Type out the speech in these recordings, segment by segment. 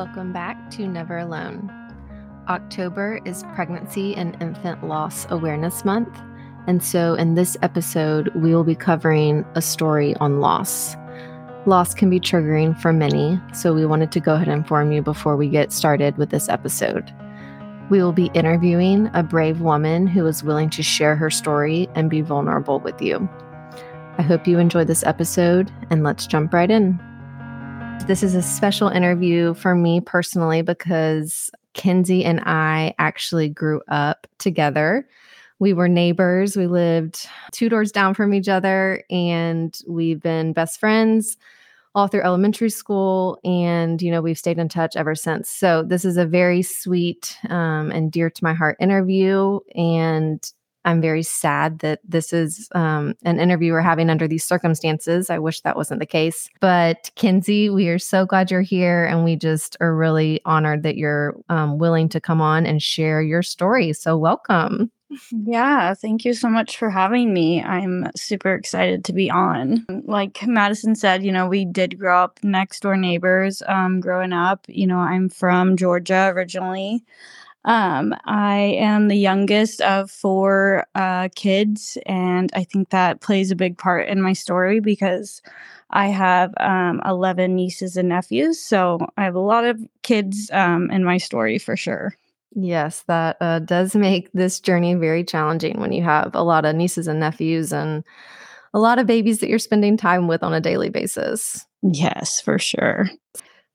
Welcome back to Never Alone. October is Pregnancy and Infant Loss Awareness Month. And so, in this episode, we will be covering a story on loss. Loss can be triggering for many, so we wanted to go ahead and inform you before we get started with this episode. We will be interviewing a brave woman who is willing to share her story and be vulnerable with you. I hope you enjoy this episode, and let's jump right in. This is a special interview for me personally because Kenzie and I actually grew up together. We were neighbors. We lived two doors down from each other, and we've been best friends all through elementary school. And, you know, we've stayed in touch ever since. So, this is a very sweet um, and dear to my heart interview. And I'm very sad that this is um, an interview we're having under these circumstances. I wish that wasn't the case. But Kenzie, we are so glad you're here. And we just are really honored that you're um, willing to come on and share your story. So, welcome. Yeah, thank you so much for having me. I'm super excited to be on. Like Madison said, you know, we did grow up next door neighbors um, growing up. You know, I'm from Georgia originally. Um, I am the youngest of four uh, kids, and I think that plays a big part in my story because I have um, 11 nieces and nephews. So I have a lot of kids um, in my story for sure. Yes, that uh, does make this journey very challenging when you have a lot of nieces and nephews and a lot of babies that you're spending time with on a daily basis. Yes, for sure.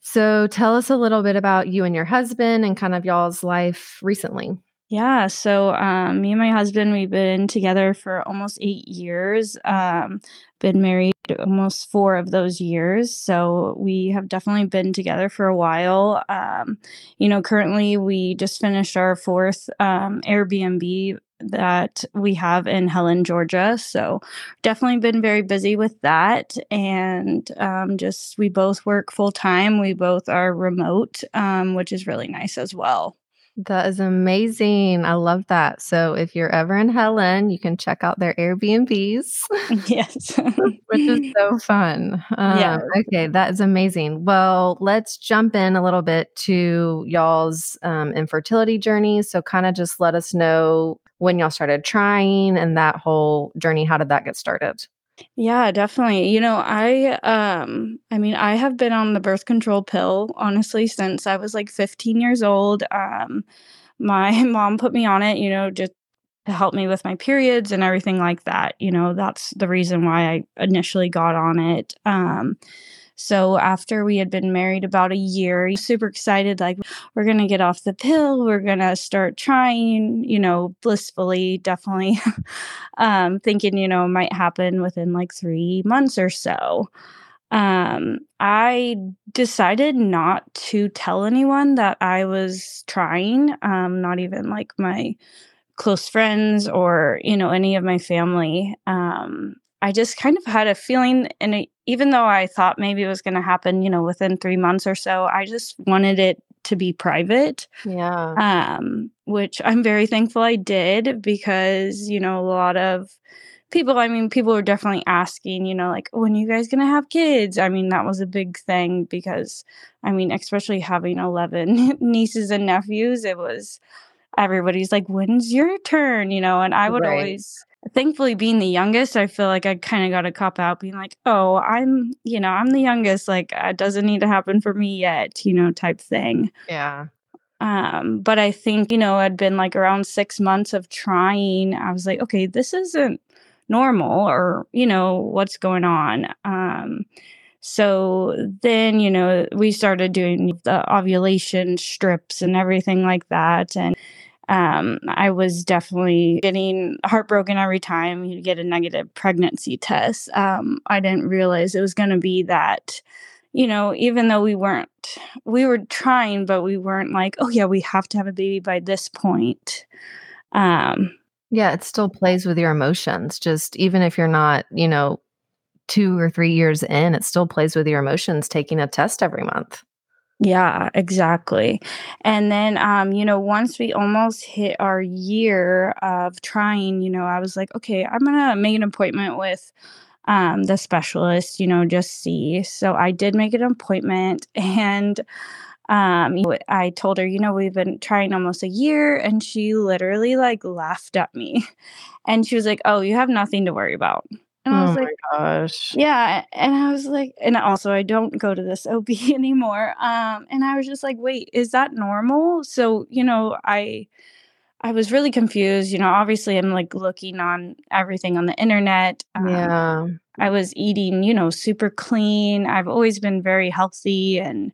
So tell us a little bit about you and your husband and kind of y'all's life recently. Yeah, so um, me and my husband, we've been together for almost eight years. Um, been married almost four of those years, so we have definitely been together for a while. Um, you know, currently we just finished our fourth um, Airbnb that we have in Helen, Georgia. So definitely been very busy with that. And um, just we both work full time. We both are remote, um, which is really nice as well. That is amazing. I love that. So if you're ever in Helen, you can check out their Airbnbs. Yes. which is so fun. Um, yeah. Okay, that is amazing. Well, let's jump in a little bit to y'all's um, infertility journey. So kind of just let us know when y'all started trying and that whole journey. How did that get started? Yeah, definitely. You know, I um I mean, I have been on the birth control pill honestly since I was like 15 years old. Um my mom put me on it, you know, just to help me with my periods and everything like that. You know, that's the reason why I initially got on it. Um so after we had been married about a year, super excited, like we're gonna get off the pill, we're gonna start trying, you know, blissfully, definitely um, thinking, you know, might happen within like three months or so. Um, I decided not to tell anyone that I was trying, um, not even like my close friends or, you know, any of my family. Um, I just kind of had a feeling, and even though I thought maybe it was going to happen, you know, within three months or so, I just wanted it to be private. Yeah. Um, which I'm very thankful I did because, you know, a lot of people, I mean, people were definitely asking, you know, like, when are you guys going to have kids? I mean, that was a big thing because, I mean, especially having 11 nieces and nephews, it was everybody's like, when's your turn? You know, and I would right. always thankfully being the youngest i feel like i kind of got a cop out being like oh i'm you know i'm the youngest like it doesn't need to happen for me yet you know type thing. Yeah. Um but i think you know i'd been like around six months of trying i was like okay this isn't normal or you know what's going on? Um so then you know we started doing the ovulation strips and everything like that and um, I was definitely getting heartbroken every time you get a negative pregnancy test. Um, I didn't realize it was going to be that, you know, even though we weren't, we were trying, but we weren't like, oh, yeah, we have to have a baby by this point. Um, yeah, it still plays with your emotions. Just even if you're not, you know, two or three years in, it still plays with your emotions taking a test every month. Yeah, exactly. And then, um, you know, once we almost hit our year of trying, you know, I was like, okay, I'm gonna make an appointment with um, the specialist, you know, just see. So I did make an appointment, and um, I told her, you know, we've been trying almost a year, and she literally like laughed at me, and she was like, "Oh, you have nothing to worry about." And I Oh was my like, gosh. yeah, and I was like and also I don't go to this OB anymore. Um, and I was just like, "Wait, is that normal?" So, you know, I I was really confused. You know, obviously I'm like looking on everything on the internet. Um, Yeah. I was eating, you know, super clean. I've always been very healthy and,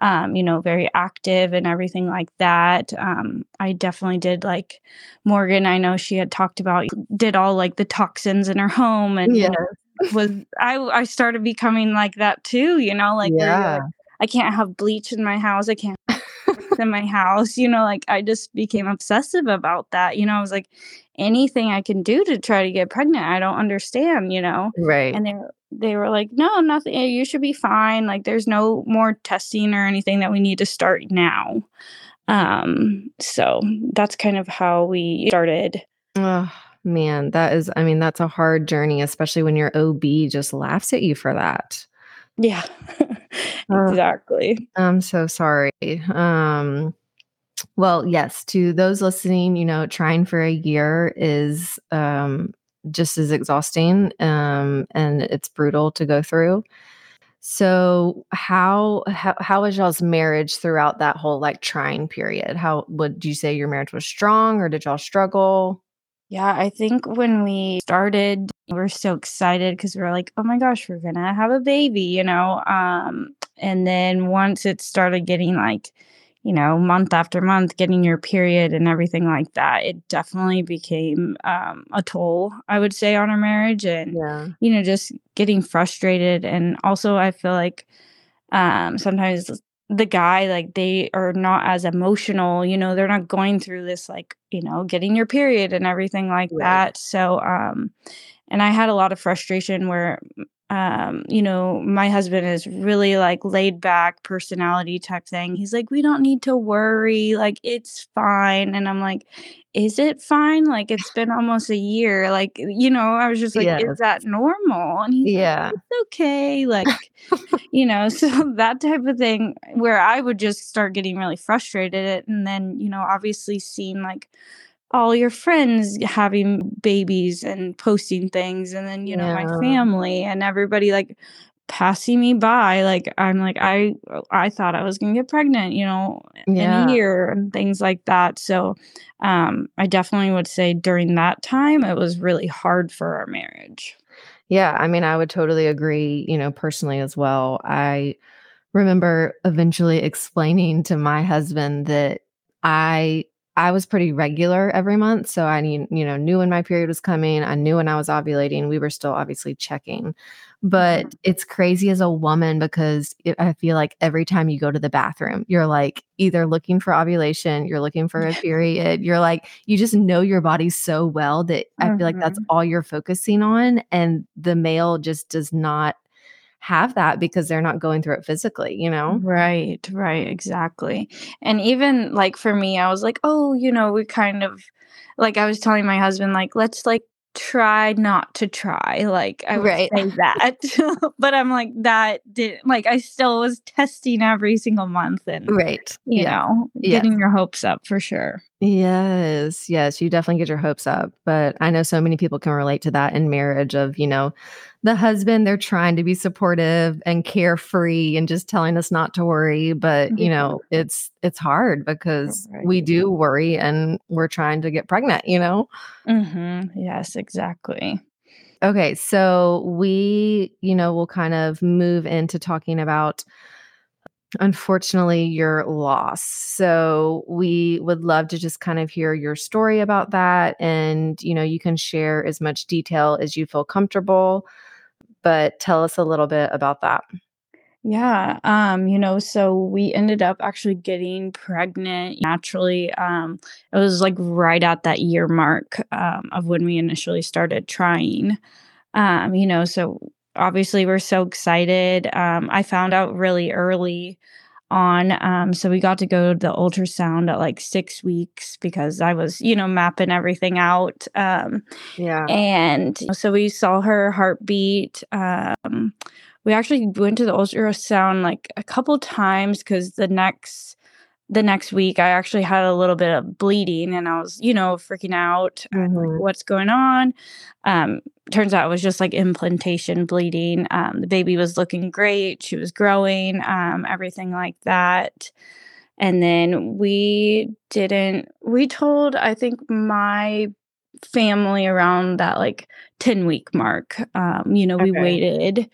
um, you know, very active and everything like that. Um, I definitely did like Morgan. I know she had talked about did all like the toxins in her home and you Yeah. know was I I started becoming like that too. You know, like where Yeah. like I can't have bleach in my house. I can't in my house, you know, like I just became obsessive about that. You know, I was like, anything I can do to try to get pregnant, I don't understand, you know. Right. And they were they were like, no, nothing. eh, You should be fine. Like, there's no more testing or anything that we need to start now. Um, so that's kind of how we started. Oh, man, that is I mean, that's a hard journey, especially when your OB just laughs at you for that. Yeah, Ugh. exactly. I'm so sorry. Um, well, yes, to those listening, you know, trying for a year is um, just as exhausting um, and it's brutal to go through. So, how, how how was y'all's marriage throughout that whole like trying period? How would you say your marriage was strong, or did y'all struggle? Yeah, I think when we started, we were so excited because we were like, "Oh my gosh, we're gonna have a baby," you know. Um, and then once it started getting like, you know, month after month, getting your period and everything like that, it definitely became um, a toll, I would say, on our marriage, and Yeah. you know, just getting frustrated. And also, I feel like um sometimes the guy like they are not as emotional you know they're not going through this like you know getting your period and everything like Right. that so um and i had a lot of frustration where um you know my husband is really like laid back personality type thing. He's like we don't need to worry. Like it's fine. And i'm like is it fine? Like it's been almost a year. Like you know? I was just like is that normal? And he's like Yeah. it's okay. Like you know so that type of thing where i would just start getting really frustrated and then you know obviously seeing like all your friends having babies and posting things and then you know my family and everybody like passing me by like i'm like i i thought i was going to get pregnant you know in Yeah. a year and things like that so um i definitely would say during that time it was really hard for our marriage Yeah, I mean, I would totally agree, you know, personally as well. I remember eventually explaining to my husband that I I was pretty regular every month, so I knew, you know, knew when my period was coming. I knew when I was ovulating. We were still obviously checking. But Mhm. it's crazy as a woman because it, I feel like every time you go to the bathroom, you're like either looking for ovulation, you're looking for a period, you're like, you just know your body so well that I feel like that's Mhm. all you're focusing on. And the male just does not have that because they're not going through it physically, you know? Right, right, exactly. And even like for me, I was like, oh, you know, we kind of like I was telling my husband, like, let's like try not to try. Like I would Right. say that. but I'm like, that didn't like I still was testing every single month and Right. you Yeah. know, Yes. getting your hopes up for sure. Yes, yes, you definitely get your hopes up, but I know so many people can relate to that in marriage of, you know, the husband, they're trying to be supportive and carefree and just telling us not to worry, but you know, it's it's hard because Right. we do worry and we're trying to get pregnant, you know? Mhm. Yes, exactly. Okay, so we, you know, we'll kind of move into talking about unfortunately your loss. So we would love to just kind of hear your story about that and you know, you can share as much detail as you feel comfortable, but tell us a little bit about that. Yeah, um, you know, so we ended up actually getting pregnant naturally. Um, it was like right at that year mark um, of when we initially started trying. Um, you know, so obviously we're so excited. Um, I found out really early on. Um, so we got to go to the ultrasound at like six weeks because I was, you know, mapping everything out. Um, Yeah. and so we saw her heartbeat. Um, we actually went to the ultrasound like a couple times because the next the next week I actually had a little bit of bleeding and I was, you know, freaking out. Mhm. What's going on? Um, turns out it was just like implantation bleeding. Um, the baby was looking great. She was growing, um, everything like that. And then we didn't, we told, I think, my family around that like 10 week mark. Um, you know, we waited.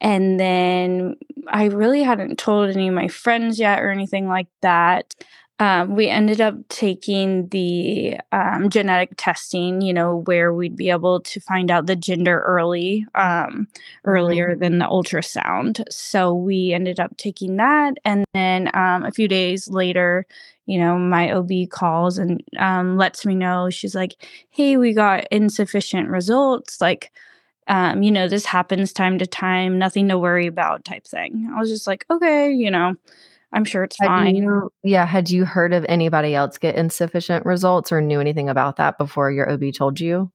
And then I really hadn't told any of my friends yet or anything like that. Um, we ended up taking the um, genetic testing, you know, where we'd be able to find out the gender early, um, earlier than the ultrasound. So we ended up taking that. And then um, a few days later, you know, my OB calls and um, lets me know, she's like, hey, we got insufficient results. Like, um, you know, this happens time to time, nothing to worry about type thing. I was just like, okay, you know, I'm sure it's Had fine. you yeah, had you heard of anybody else get insufficient results or knew anything about that before your OB told you?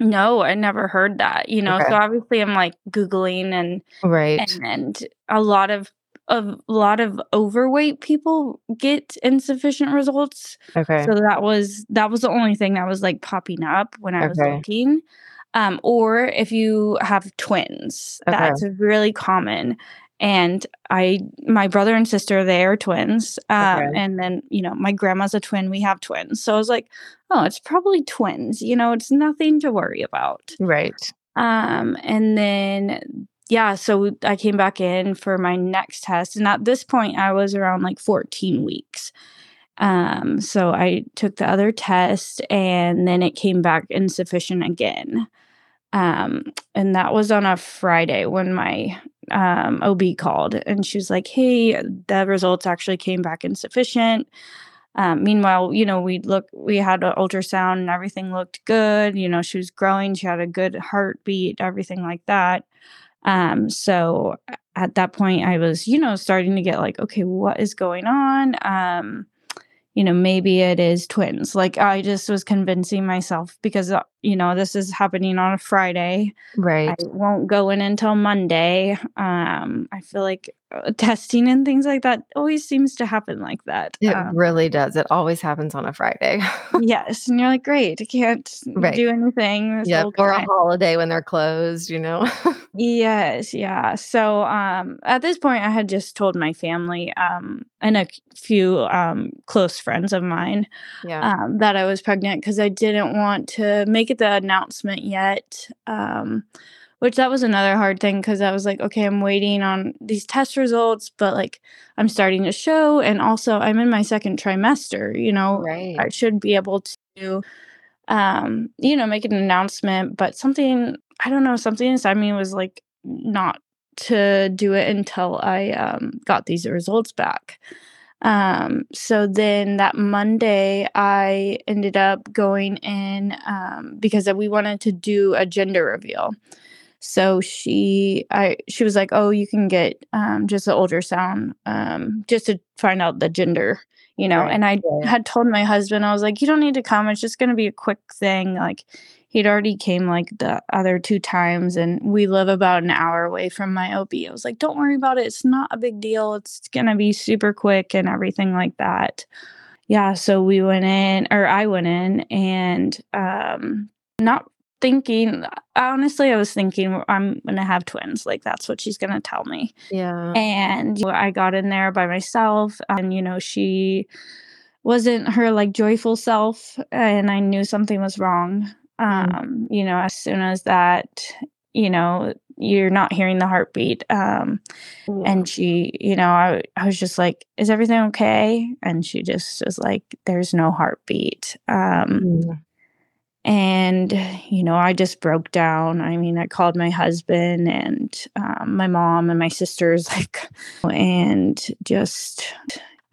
No, I never heard that, you know. Okay. So obviously I'm like googling and Right. and and a lot of of a lot of overweight people get insufficient results. Okay. So that was that was the only thing that was like popping up when I was Okay. looking. Um, or if you have twins, Okay. that's really common. And I, my brother and sister, they are twins. Um, Okay. and then you know my grandma's a twin. We have twins, so I was like, oh, it's probably twins. You know, it's nothing to worry about. Right. Um, and then yeah, so I came back in for my next test, and at this point, I was around like 14 weeks. Um, so I took the other test, and then it came back insufficient again. Um, and that was on a Friday when my um, OB called, and she was like, "Hey, the results actually came back insufficient." Um, meanwhile, you know, we look, we had an ultrasound and everything looked good. You know, she was growing, she had a good heartbeat, everything like that. Um, so at that point, I was, you know, starting to get like, okay, what is going on? Um, you know, maybe it is twins. Like I just was convincing myself because, uh, you know, this is happening on a Friday. Right. I won't go in until Monday. Um, I feel like uh, testing and things like that always seems to happen like that. It Um, really does. It always happens on a Friday. yes, and you're like, great, I can't Right. do anything whole Or a holiday when they're closed, you know? Yes, yeah. So um, at this point, I had just told my family um, and a few um, close friends of mine yeah. um, that I was pregnant because I didn't want to make it the announcement yet. Um, which that was another hard thing because I was like, okay, I'm waiting on these test results, but like I'm starting a show, and also I'm in my second trimester. You know, right. I should be able to, um, you know, make an announcement. But something I don't know, something inside me was like not to do it until I um, got these results back. Um, so then that Monday, I ended up going in um, because we wanted to do a gender reveal. So she, I, she was like, "Oh, you can get um, just an ultrasound, um, just to find out the gender, you know." Right. And I had told my husband, I was like, "You don't need to come. It's just going to be a quick thing." Like he'd already came like the other two times, and we live about an hour away from my OB. I was like, "Don't worry about it. It's not a big deal. It's going to be super quick and everything like that." Yeah, so we went in, or I went in, and um, not thinking. Honestly, I was thinking I'm gonna have twins. Like that's what she's gonna tell me. Yeah. And I got in there by myself, and you know, she wasn't her like joyful self, and I knew something was wrong. Mm. Um, you know, as soon as that, you know, you're not hearing the heartbeat. Um, Yeah. and she, you know, I, I was just like, is everything okay? And she just was like, there's no heartbeat. Um, and, you know, I just broke down. I mean, I called my husband and um, my mom and my sisters, like, and just,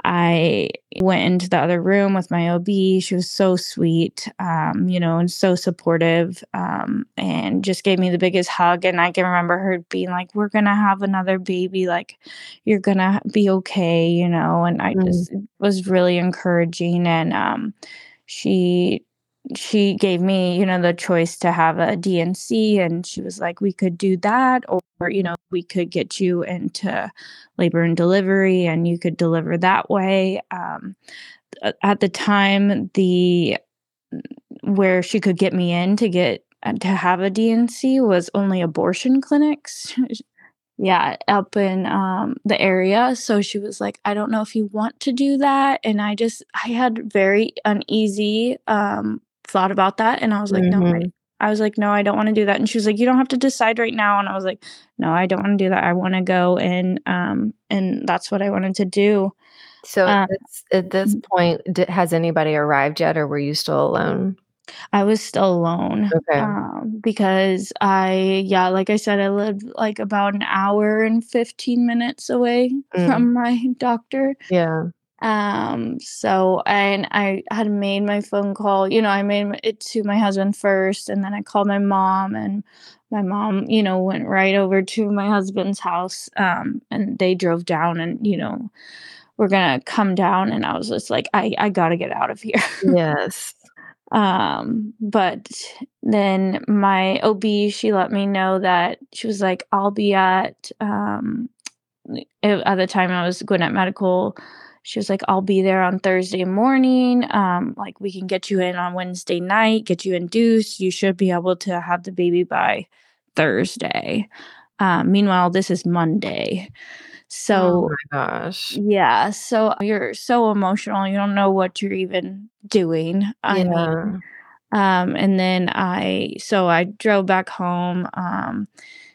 I went into the other room with my OB. She was so sweet, um, you know, and so supportive, um, and just gave me the biggest hug. And I can remember her being like, "We're gonna have another baby. Like, you're gonna be okay," you know. And I Mm. just was really encouraging. And um, she she gave me, you know, the choice to have a D&C she was like, we could do that or, you know, we could get you into labor and delivery and you could deliver that way. Um, at the time, the where she could get me in to get to have a D&C was only abortion clinics. yeah, up in um, the area. So she was like, I don't know if you want to do that. And I just, I had very uneasy um, thought about that. And I was like, mm-hmm. no, I, mm-hmm. I was like, no, I don't want to do that. And she was like, you don't have to decide right now. And I was like, no, I don't want to do that. I want to go. And, um, and that's what I wanted to do. So at, um, this, at this point, did, has anybody arrived yet or were you still alone? I was still alone. Okay. Um, because I, yeah, like I said, I lived like about an hour and 15 minutes away mm. from my doctor. Yeah. Um, so, and I had made my phone call, you know, I made it to my husband first, and then I called my mom, and my mom, you know, went right over to my husband's house. Um, and they drove down and, you know, we're gonna come down and i was just like i i gotta get out of here yes um, but then my OB, she let me know that she was like, I'll be at, um, at the time I was going at medical. She was like, I'll be there on Thursday morning. Um, like we can get you in on Wednesday night, get you induced. You should be able to have the baby by Thursday. Um, meanwhile, this is Monday. So, oh my gosh. Yeah. So you're so emotional. You don't know what you're even doing. I yeah. mean, um, and then I, so I drove back home. Um,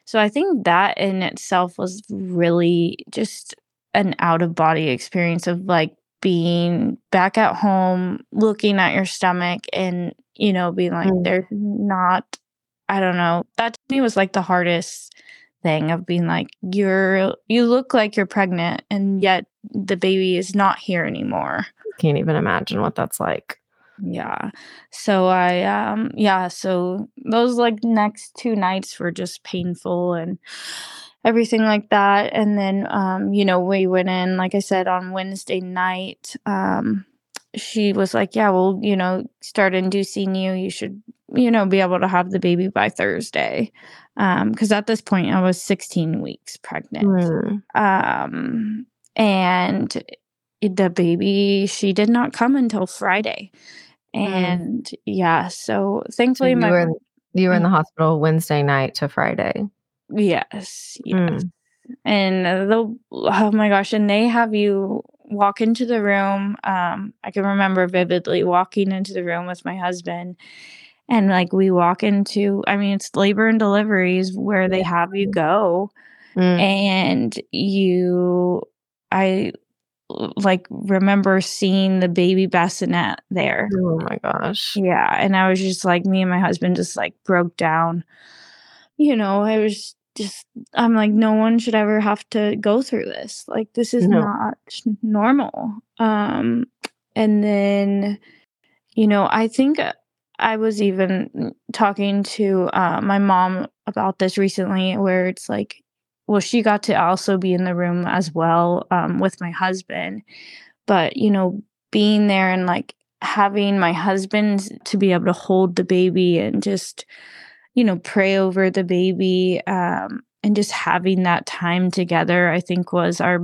so I think that in itself was really just an out of body experience of like being back at home, looking at your stomach, and, you know, being like, mm. there's not, I don't know. That to me was like the hardest thing of being like you're you look like you're pregnant and yet the baby is not here anymore can't even imagine what that's like yeah so i um yeah so those like next two nights were just painful and everything like that and then um you know we went in like i said on wednesday night um she was like yeah well you know start inducing you you should you know be able to have the baby by thursday because um, at this point I was 16 weeks pregnant. Mm. Um, and the baby, she did not come until Friday. Hmm. And mm. yeah, so thankfully, so my were you were in the hospital Wednesday night to Friday. Yes, yes. Mm. And the oh my gosh, and they have you walk into the room. Um, I can remember vividly walking into the room with my husband and like we walk into i mean it's labor and deliveries where they have you go mm. and you i like remember seeing the baby bassinet there oh my gosh yeah and i was just like me and my husband just like broke down you know i was just i'm like no one should ever have to go through this like this is no. not normal um and then you know i think I was even talking to uh, my mom about this recently, where it's like, well, she got to also be in the room as well um, with my husband. But, you know, being there and like having my husband to be able to hold the baby and just, you know, pray over the baby um, and just having that time together, I think was our,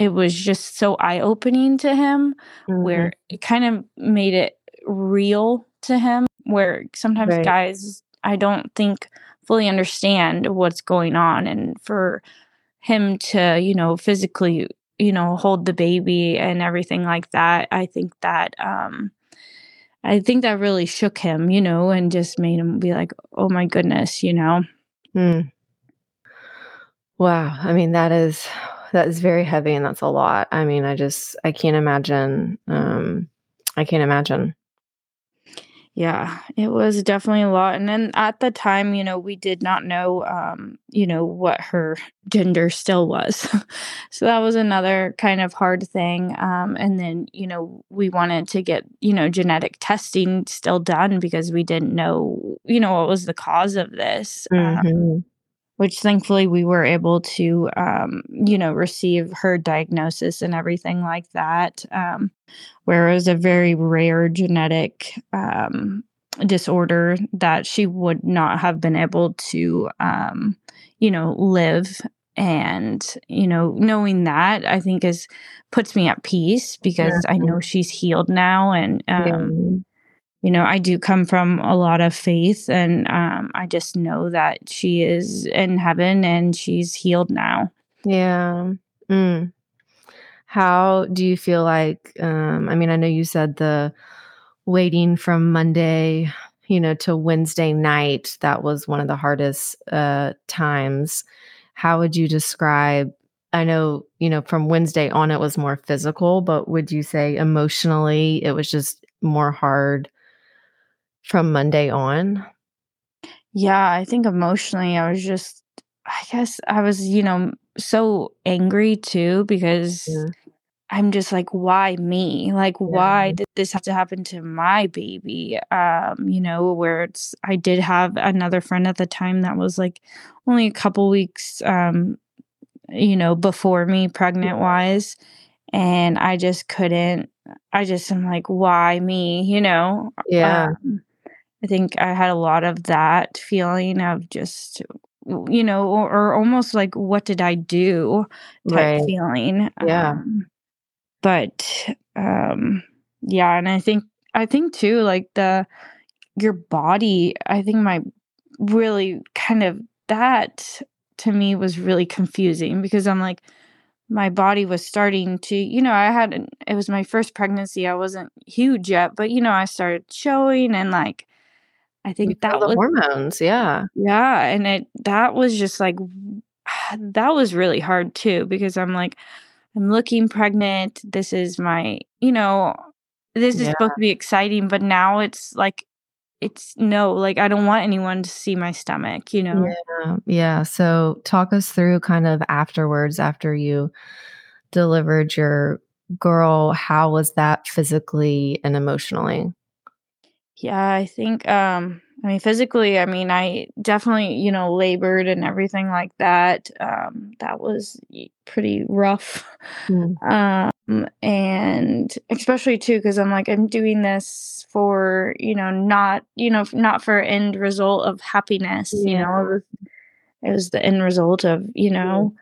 it was just so eye opening to him, mm-hmm. where it kind of made it real to him where sometimes right. guys I don't think fully understand what's going on and for him to, you know, physically, you know, hold the baby and everything like that, I think that um I think that really shook him, you know, and just made him be like, "Oh my goodness," you know. Hmm. Wow. I mean, that is that is very heavy and that's a lot. I mean, I just I can't imagine um I can't imagine yeah, it was definitely a lot. And then at the time, you know, we did not know, um, you know, what her gender still was. so that was another kind of hard thing. Um, and then, you know, we wanted to get, you know, genetic testing still done because we didn't know, you know, what was the cause of this. Um, mm-hmm. Um, which thankfully we were able to, um, you know, receive her diagnosis and everything like that. Um, where it was a very rare genetic um, disorder that she would not have been able to um, you know live and you know knowing that i think is puts me at peace because yeah. i know she's healed now and um, yeah. You know i do come from a lot of faith and um, i just know that she is in heaven and she's healed now. Yeah. Mm. how do you feel like um, i mean i know you said the waiting from monday you know to wednesday night that was one of the hardest uh, times. How would you describe I know, you know, from Wednesday on it was more physical, but would you say emotionally it was just more hard from Monday on? Yeah, I think emotionally I was just I guess I was, you know, so angry too because yeah. I'm just like, why me? Like, yeah. why did this have to happen to my baby? Um, you know, where it's I did have another friend at the time that was like only a couple weeks um you know before me pregnant wise and i just couldn't i just am like why me you know yeah um, i think i had a lot of that feeling of just you know or, or almost like what did i do type right. feeling yeah um, but um yeah and i think i think too like the your body i think my really kind of that to me was really confusing because I'm like, my body was starting to, you know, I had, it was my first pregnancy. I wasn't huge yet, but, you know, I started showing and like, I think that was hormones. Yeah. Yeah. And it, that was just like, that was really hard too because I'm like, I'm looking pregnant. This is my, you know, this is yeah. supposed to be exciting, but now it's like it's no, like I don't want anyone to see my stomach, you know? Yeah. Yeah. So talk us through kind of afterwards, after you delivered your girl, how was that physically and emotionally? Yeah, I think um I mean physically, I mean I definitely, you know, labored and everything like that. Um that was pretty rough. Mm. Um and especially too cuz I'm like I'm doing this for you know not you know not for end result of happiness yeah. you know it was, it was, the end result of you know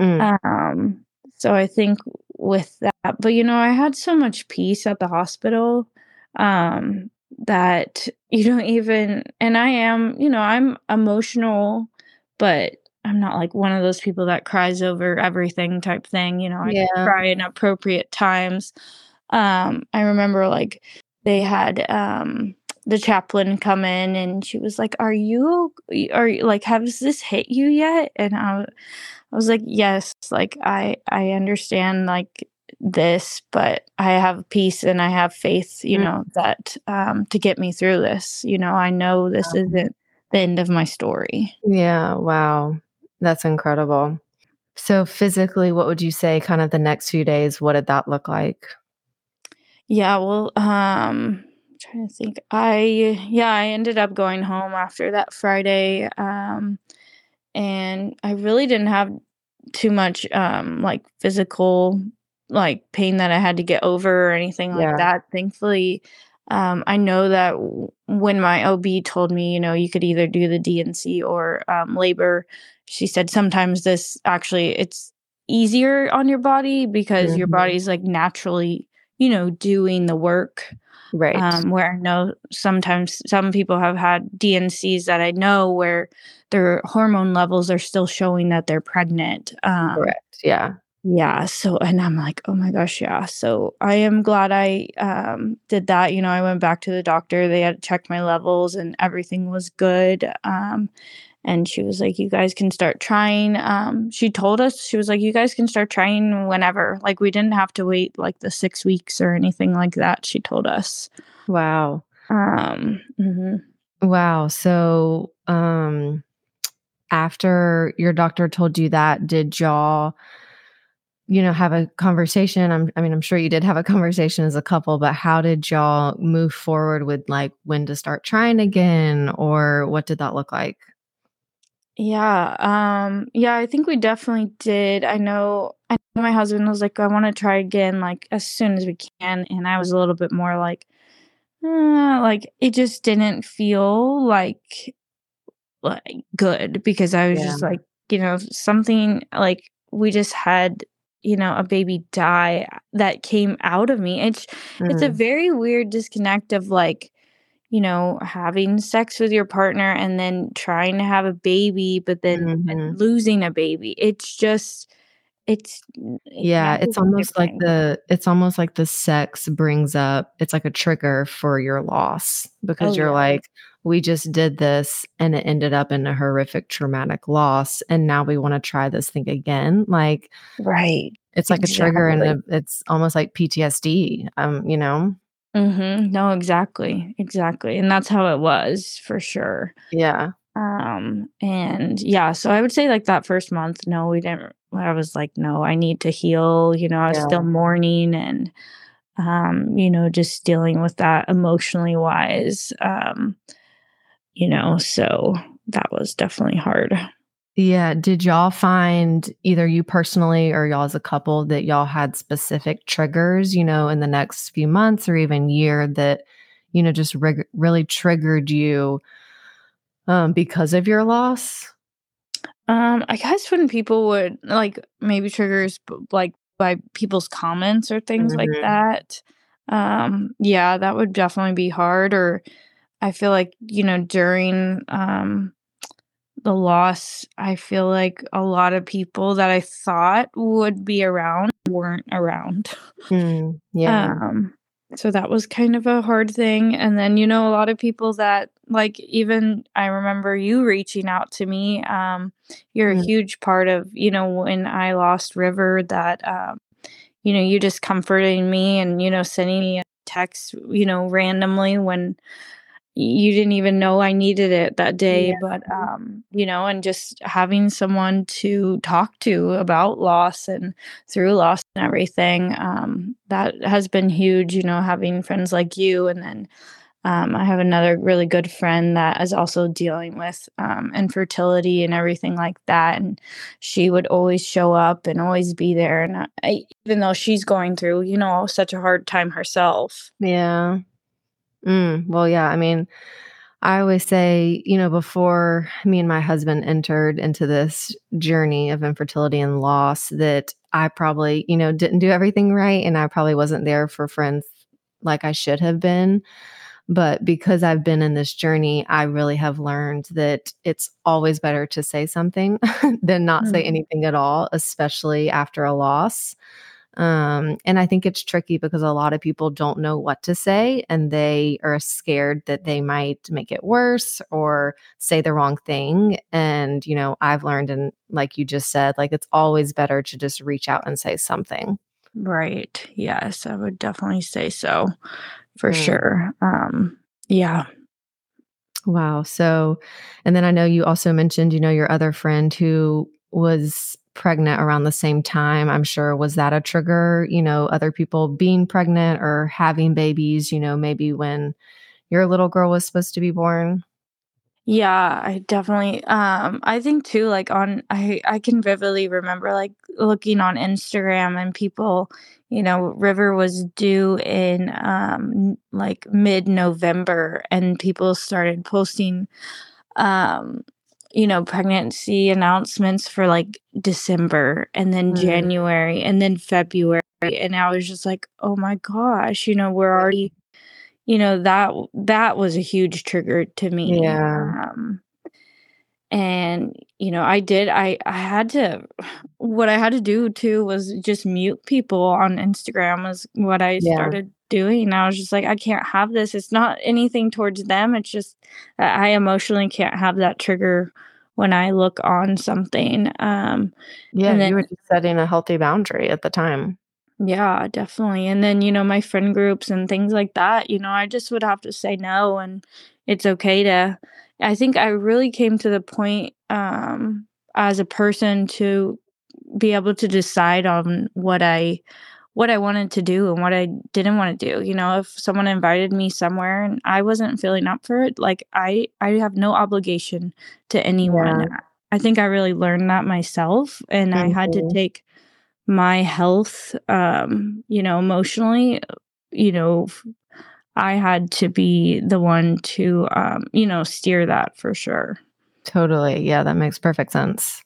mm. um so i think with that but you know i had so much peace at the hospital um that you don't even and i am you know i'm emotional but i'm not like one of those people that cries over everything type thing you know i yeah. cry in appropriate times um i remember like they had um the chaplain come in and she was like are you are you like has this hit you yet and i, I was like yes like i i understand like this but i have peace and i have faith you mm-hmm. know that um to get me through this you know i know this wow. isn't the end of my story yeah wow that's incredible so physically what would you say kind of the next few days what did that look like yeah, well, um, I'm trying to think. I yeah, I ended up going home after that Friday, um, and I really didn't have too much um like physical like pain that I had to get over or anything like yeah. that. Thankfully, um, I know that w- when my OB told me, you know, you could either do the D&C or um, labor, she said sometimes this actually it's easier on your body because mm-hmm. your body's like naturally you know, doing the work. Right. Um, where I know sometimes some people have had D&Cs that I know where their hormone levels are still showing that they're pregnant. Um, Correct. Yeah. Yeah. So, and I'm like, oh my gosh, yeah. So I am glad I um, did that. You know, I went back to the doctor. They had checked my levels and everything was good. Um, and she was like you guys can start trying um she told us she was like you guys can start trying whenever like we didn't have to wait like the 6 weeks or anything like that she told us wow um mm-hmm. wow so um after your doctor told you that did y'all you know have a conversation I'm, i mean i'm sure you did have a conversation as a couple but how did y'all move forward with like when to start trying again or what did that look like yeah, um, yeah, I think we definitely did. I know I know my husband was like, "I wanna try again, like, as soon as we can," and I was a little bit more like, Uh, like, it just didn't feel like like, good because I was Yeah. just like, you know, something like we just had, you know, a baby die that came out of me. It's it's a Mm. very weird disconnect of like, you know, having sex with your partner and then trying to have a baby, but then Mhm. losing a baby. It's just it's it Yeah, it's almost like the it's almost like the sex brings up it's like a trigger for your loss Oh, because you're yeah. like, "We just did this, and it ended up in a horrific traumatic loss, and now we wanna try this thing again." Like Right. it's like a trigger and a it's almost like PTSD, um, you know? Mhm. No, exactly, exactly, and that's how it was for sure. Yeah. Um, and yeah, so I would say, like, that 1st month, no, we didn't I was like, "No, I need to heal," you know, I was still mourning and, um, you know, just dealing with that emotionally wise, um, you know, so that was definitely hard. Yeah, did y'all find, either you personally or y'all as a couple, that y'all had specific triggers, you know, in the next few months or even year that, you know, just rig really triggered you, um, because of your loss? Um, I guess when people would like, maybe triggers, like, by people's comments or things like Mhm. that, um, yeah, that would definitely be hard, or I feel like, you know, during, um, the loss, I feel like a lot of people that I thought would be around weren't around. Mm, yeah. Um, so that was kind of a hard thing, and then, you know, a lot of people that like, even I remember you reaching out to me, um, you're a Mm. huge part of, you know, when I lost River that, um, you know, you just comforting me and, you know, sending me a text, you know, randomly when you didn't even know I needed it that day, Yeah. but, um, you know, and just having someone to talk to about loss and through loss and everything, um, that has been huge, you know, having friends like you, and then, um, I have another really good friend that is also dealing with, um, infertility and everything like that, and she would always show up and always be there, and I even though she's going through, you know, such a hard time herself. Yeah. Mm, well, yeah, I mean, I always say, you know, before me and my husband entered into this journey of infertility and loss that I probably, you know, didn't do everything right, and I probably wasn't there for friends like I should have been, but because I've been in this journey, I really have learned that it's always better to say something than not say Mhm. anything at all, especially after a loss. Um, and I think it's tricky because a lot of people don't know what to say, and they are scared that they might make it worse or say the wrong thing, and, you know, I've learned and like you just said, like, it's always better to just reach out and say something. Right, yes, I would definitely say so, for Mm. sure, um, yeah. Wow, so and then I know you also mentioned, you know, your other friend who was pregnant around the same time, I'm sure, was that a trigger, you know, other people being pregnant or having babies, you know, maybe when your little girl was supposed to be born? Yeah, I definitely, um, I think too, like, on I I can vividly remember, like, looking on Instagram and people you know, River was due in, um, like, mid-November, and people started posting, um, you know, pregnancy announcements for, like, December, and then Mm. January, and then February, and I was just like, "Oh my gosh," you know, we're already you know, that that was a huge trigger to me, Yeah. um and, you know, I did I I had to what I had to do too was just mute people on Instagram was what I Yeah. started doing, I was just like, "I can't have this," it's not anything towards them, it's just I emotionally can't have that trigger when I look on something, um, Yeah, then you were just setting a healthy boundary at the time. Yeah, definitely, and then, you know, my friend groups and things like that, you know, I just would have to say no, and it's okay to I think I really came to the point, um, as a person to be able to decide on what I what I wanted to do and what I didn't wanna do, you know, if someone invited me somewhere and I wasn't feeling up for it, like, I I have no obligation to anyone, Yeah. I think I really learned that myself, and I had to Mhm. take my health, um, you know, emotionally, you know, I had to be the one to, um, you know, steer that for sure. Totally. Yeah, that makes perfect sense.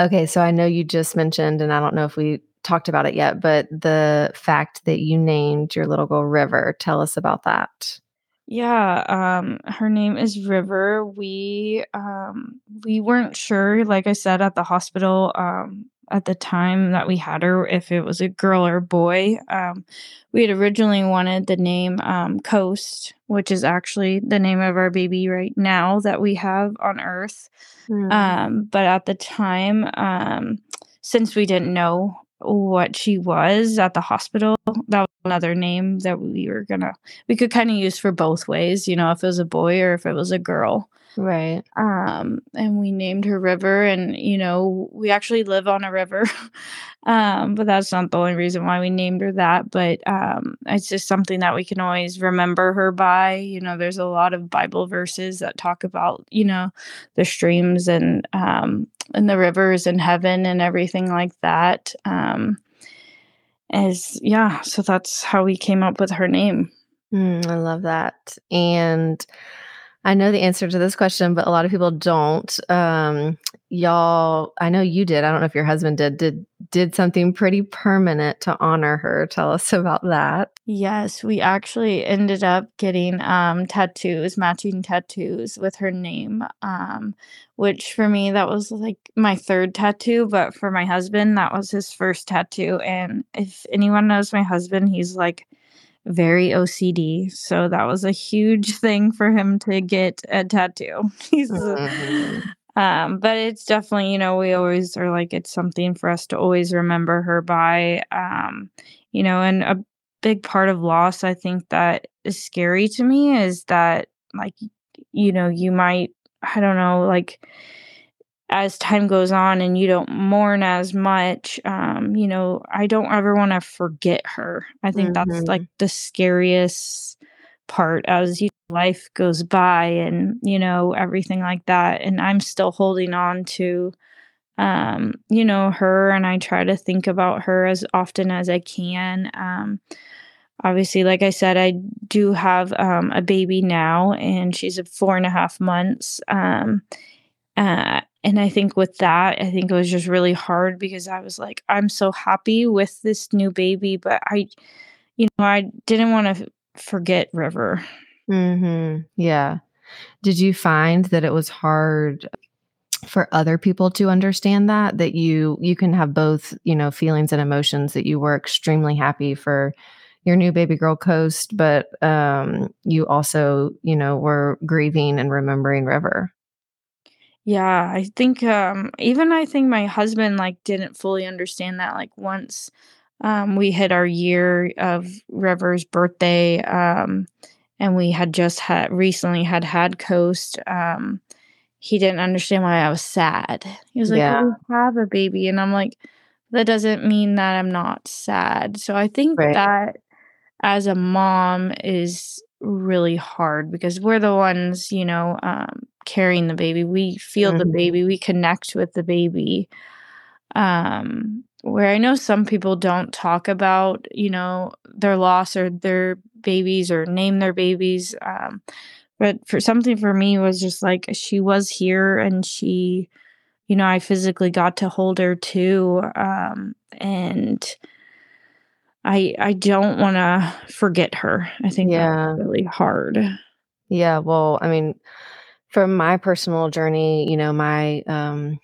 Okay, so I know you just mentioned, and I don't know if we talked about it yet, but the fact that you named your little girl River. Tell us about that. Yeah, um, her name is River. We um, we weren't sure, like I said, at the hospital um, at the time that we had her, if it was a girl or boy. Um, we had originally wanted the name um, Coast, which is actually the name of our baby right now that we have on Earth. Mm. Um, but at the time, um, since we didn't know what she was at the hospital. That was another name that we were gonna we could kind of use for both ways, you know, if it was a boy or if it was a girl. Right. Um, and we named her River, and you know, we actually live on a river. um, but that's not the only reason why we named her that. But um, it's just something that we can always remember her by. You know, there's a lot of Bible verses that talk about, you know, the streams and um and the rivers in heaven and everything like that. Um is yeah, so that's how we came up with her name. Mm, I love that. And I know the answer to this question, but a lot of people don't. Um, y'all, I know you did. I don't know if your husband did. Did did something pretty permanent to honor her? Tell us about that. Yes, we actually ended up getting um, tattoos, matching tattoos with her name. Um, which for me that was like my third tattoo, but for my husband that was his first tattoo. And if anyone knows my husband, he's like very OCD. So that was a huge thing for him to get a tattoo. He's mm-hmm. um but it's definitely, you know, we always are like it's something for us to always remember her by um you know, and a big part of loss I think that is scary to me is that like you know, you might I don't know, like as time goes on and you don't mourn as much um you know i don't ever want to forget her i think mm-hmm. that's like the scariest part as you life goes by and you know everything like that and i'm still holding on to um you know her and i try to think about her as often as i can um obviously like i said i do have um, a baby now and she's four and a half months um uh, and I think with that, I think it was just really hard because I was like, I'm so happy with this new baby, but I, you know, I didn't want to forget River. Mm-hmm. Yeah. Did you find that it was hard for other people to understand that that you you can have both you know feelings and emotions that you were extremely happy for your new baby girl coast but um you also you know were grieving and remembering river yeah, I think, um, even I think my husband, like, didn't fully understand that, like, once, um, we hit our year of River's birthday, um, and we had just had recently had had Coast, um, he didn't understand why I was sad. He was like, Yeah. "Oh, we have a baby," and I'm like, "That doesn't mean that I'm not sad." So I think Right. that as a mom is really hard because we're the ones, you know, um, carrying the baby. We feel mm-hmm. the baby, we connect with the baby. Um, where I know some people don't talk about, you know, their loss or their babies or name their babies. Um, but for something for me was just like she was here and she, you know, I physically got to hold her too. Um, and I I don't want to forget her. I think yeah. that's really hard. Yeah, well, I mean, from my personal journey, you know, my um,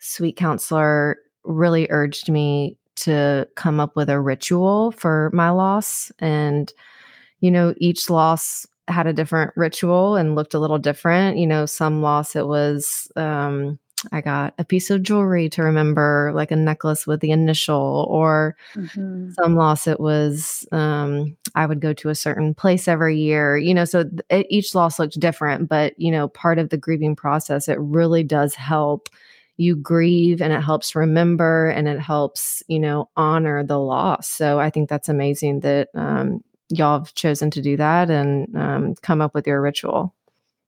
sweet counselor really urged me to come up with a ritual for my loss. And, you know, each loss had a different ritual and looked a little different. You know, some loss it was um, I got a piece of jewelry to remember, like a necklace with the initial, or mm-hmm. some loss it was um, I would go to a certain place every year. You know, so th- each loss looked different, but you know, part of the grieving process, it really does help you grieve and it helps remember and it helps you know honor the loss. So I think that's amazing that um, y'all have chosen to do that and um, come up with your ritual.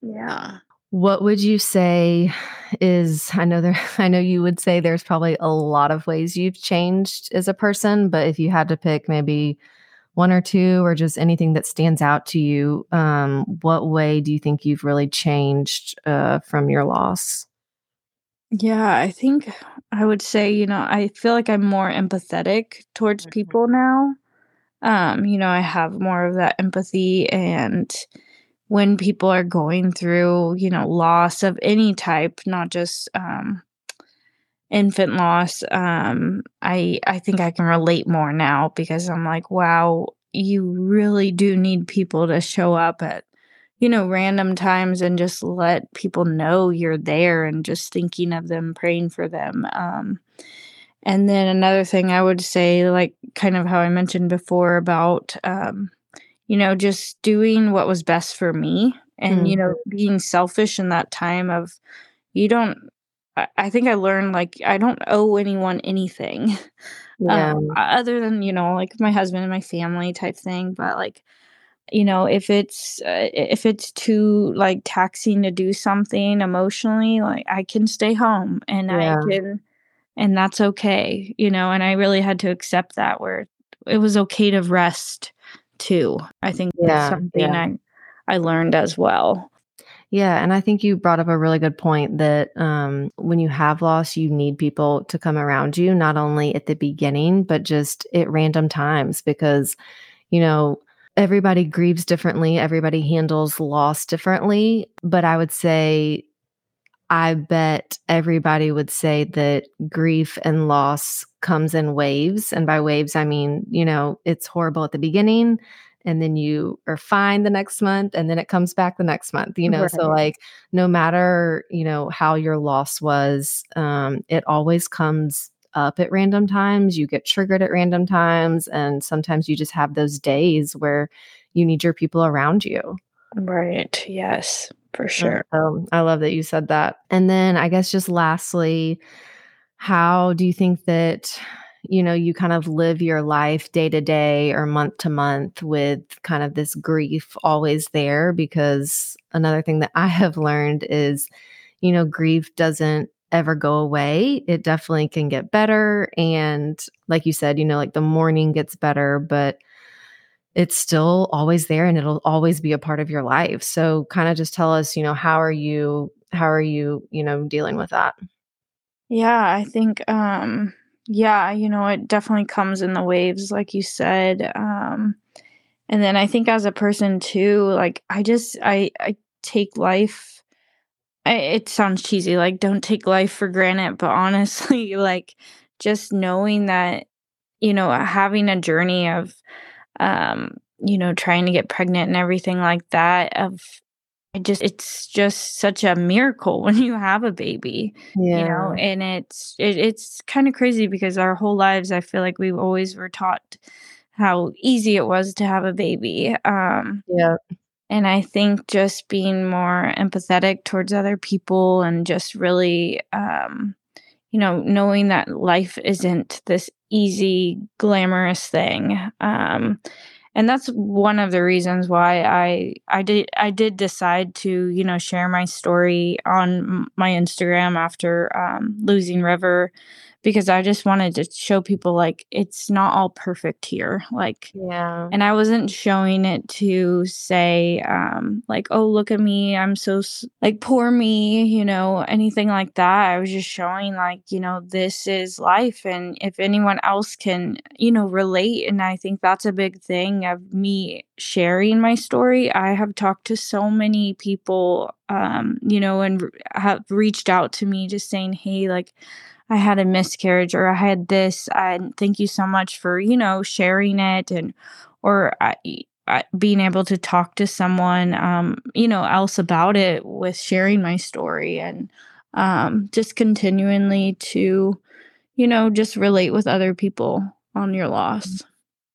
Yeah. What would you say is I know there I know you would say there's probably a lot of ways you've changed as a person, but if you had to pick maybe one or two, or just anything that stands out to you. Um, what way do you think you've really changed uh, from your loss? Yeah, I think I would say, you know, I feel like I'm more empathetic towards Mhm. people now. Um, you know, I have more of that empathy and when people are going through, you know, loss of any type, not just um infant loss, um, I I think I can relate more now because I'm like, wow, you really do need people to show up at, you know, random times and just let people know you're there and just thinking of them, praying for them. Um, and then another thing I would say, like kind of how I mentioned before about, um, you know, just doing what was best for me and, you Mhm. know, being selfish in that time of you don't I I think I learned, like, I don't owe anyone anything, Yeah. um, other than, you know, like, my husband and my family type thing, but, like, you know, if it's, uh, if it's too, like, taxing to do something emotionally, like, I can stay home and I can and that's okay, you know, and I really had to accept that where it was okay to rest too. I think that's Yeah, something yeah. I I learned as well. Yeah, and I think you brought up a really good point that, um, when you have loss, you need people to come around you, not only at the beginning, but just at random times because, you know, everybody grieves differently, everybody handles loss differently, but I would say I bet everybody would say that grief and loss comes in waves, and by waves, I mean, you know, it's horrible at the beginning, and then you are fine the next month, and then it comes back the next month, you know? So, like, no matter, you know, how your loss was, um, it always comes up at random times, you get triggered at random times, and sometimes you just have those days where you need your people around you. Right, yes, for Uh, sure. so, I love that you said that. And then I guess just lastly, how do you think that, you know, you kind of live your life day to day or month to month with kind of this grief always there? Because another thing that I have learned is, you know, grief doesn't ever go away. It definitely can get better, and like you said, you know, like, the mourning gets better, but it's still always there, and it'll always be a part of your life. So, kinda just tell us, you know, how are you how are you, you know, dealing with that? Yeah, I think, um yeah, you know, it definitely comes in the waves, like you said, um, and then I think as a person too, like, I just I I take life I it sounds cheesy, like, don't take life for granted, but honestly, like, just knowing that, you know, having a journey of, um, you know, trying to get pregnant and everything like that, of it just it's just such a miracle when you have a baby, yeah. you know, and it's it it's kinda crazy because our whole lives, I feel like we always were taught how easy it was to have a baby, um, Yep. and I think just being more empathetic towards other people and just really, um, you know, knowing that life isn't this easy, glamorous thing, um, and that's one of the reasons why I I did I did decide to, you know, share my story on my Instagram after, um, losing River because I just wanted to show people, like, it's not all perfect here, like Yeah. and I wasn't showing it to say, um, like, "Oh, look at me, I'm so like, "Poor me," you know, anything like that, I was just showing, like, you know, this is life, and if anyone else can, you know, relate, and I think that's a big thing of me sharing my story, I have talked to so many people, um, you know, and have reached out to me just saying, "Hey, like, I had a miscarriage," or, "I had this, and thank you so much for, you know, sharing it," and or I I being able to talk to someone, um, you know, else about it with sharing my story and, um, just continually to, you know, just relate with other people on your Mm. loss.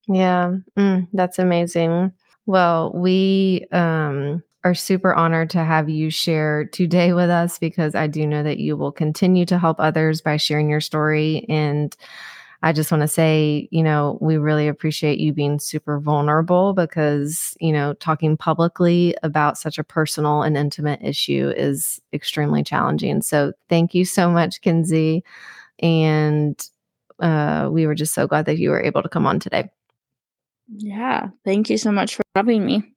Yeah, mm, that's amazing. Well, we, um, are super honored to have you share today with us because I do know that you will continue to help others by sharing your story, and I just wanna say, you know, we really appreciate you being super vulnerable because, you know, talking publicly about such a personal and intimate issue is extremely challenging, so thank you so much, Kenzie, and, uh, we were just so glad that you were able to come on today. Yeah. Thank you so much for having me.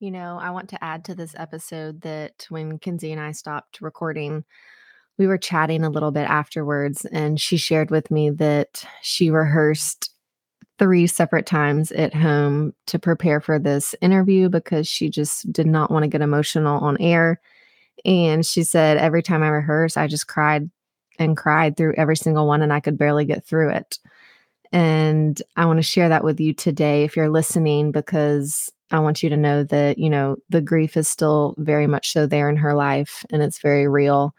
You know, I want to add to this episode that when Kenzie and I stopped recording, we were chatting a little bit afterwards, and she shared with me that she rehearsed three separate times at home to prepare for this interview because she just did not want to get emotional on air. And she said, every time I rehearse, I just cried and cried through every single one, and I could barely get through it. And I want to share that with you today if you're listening, because I want you to know that, you know, the grief is still very much so there in her life and it's very real.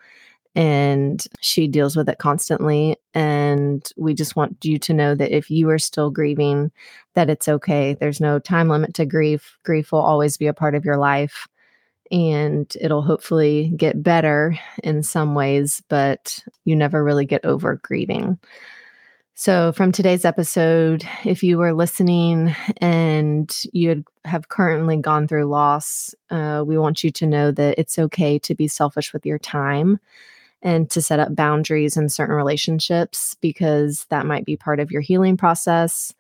And she deals with it constantly. And we just want you to know that if you are still grieving, that it's okay. There's no time limit to grief. Grief will always be a part of your life and it'll hopefully get better in some ways, but you never really get over grieving. So, from today's episode, if you were listening and you have currently gone through loss, uh, we want you to know that it's okay to be selfish with your time and to set up boundaries in certain relationships because that might be part of your healing process.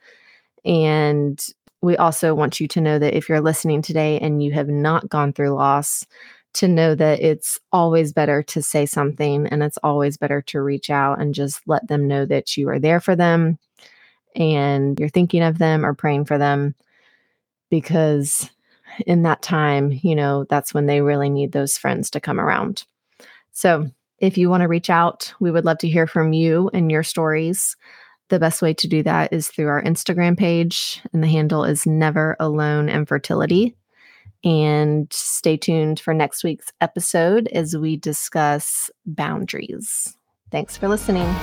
And we also want you to know that if you're listening today and you have not gone through loss, to know that it's always better to say something and it's always better to reach out and just let them know that you are there for them and you're thinking of them or praying for them because in that time, you know, that's when they really need those friends to come around. So, if you want to reach out, we would love to hear from you and your stories. The best way to do that is through our Instagram page, and the handle is Never Alone Infertility. And stay tuned for next week's episode as we discuss boundaries. Thanks for listening.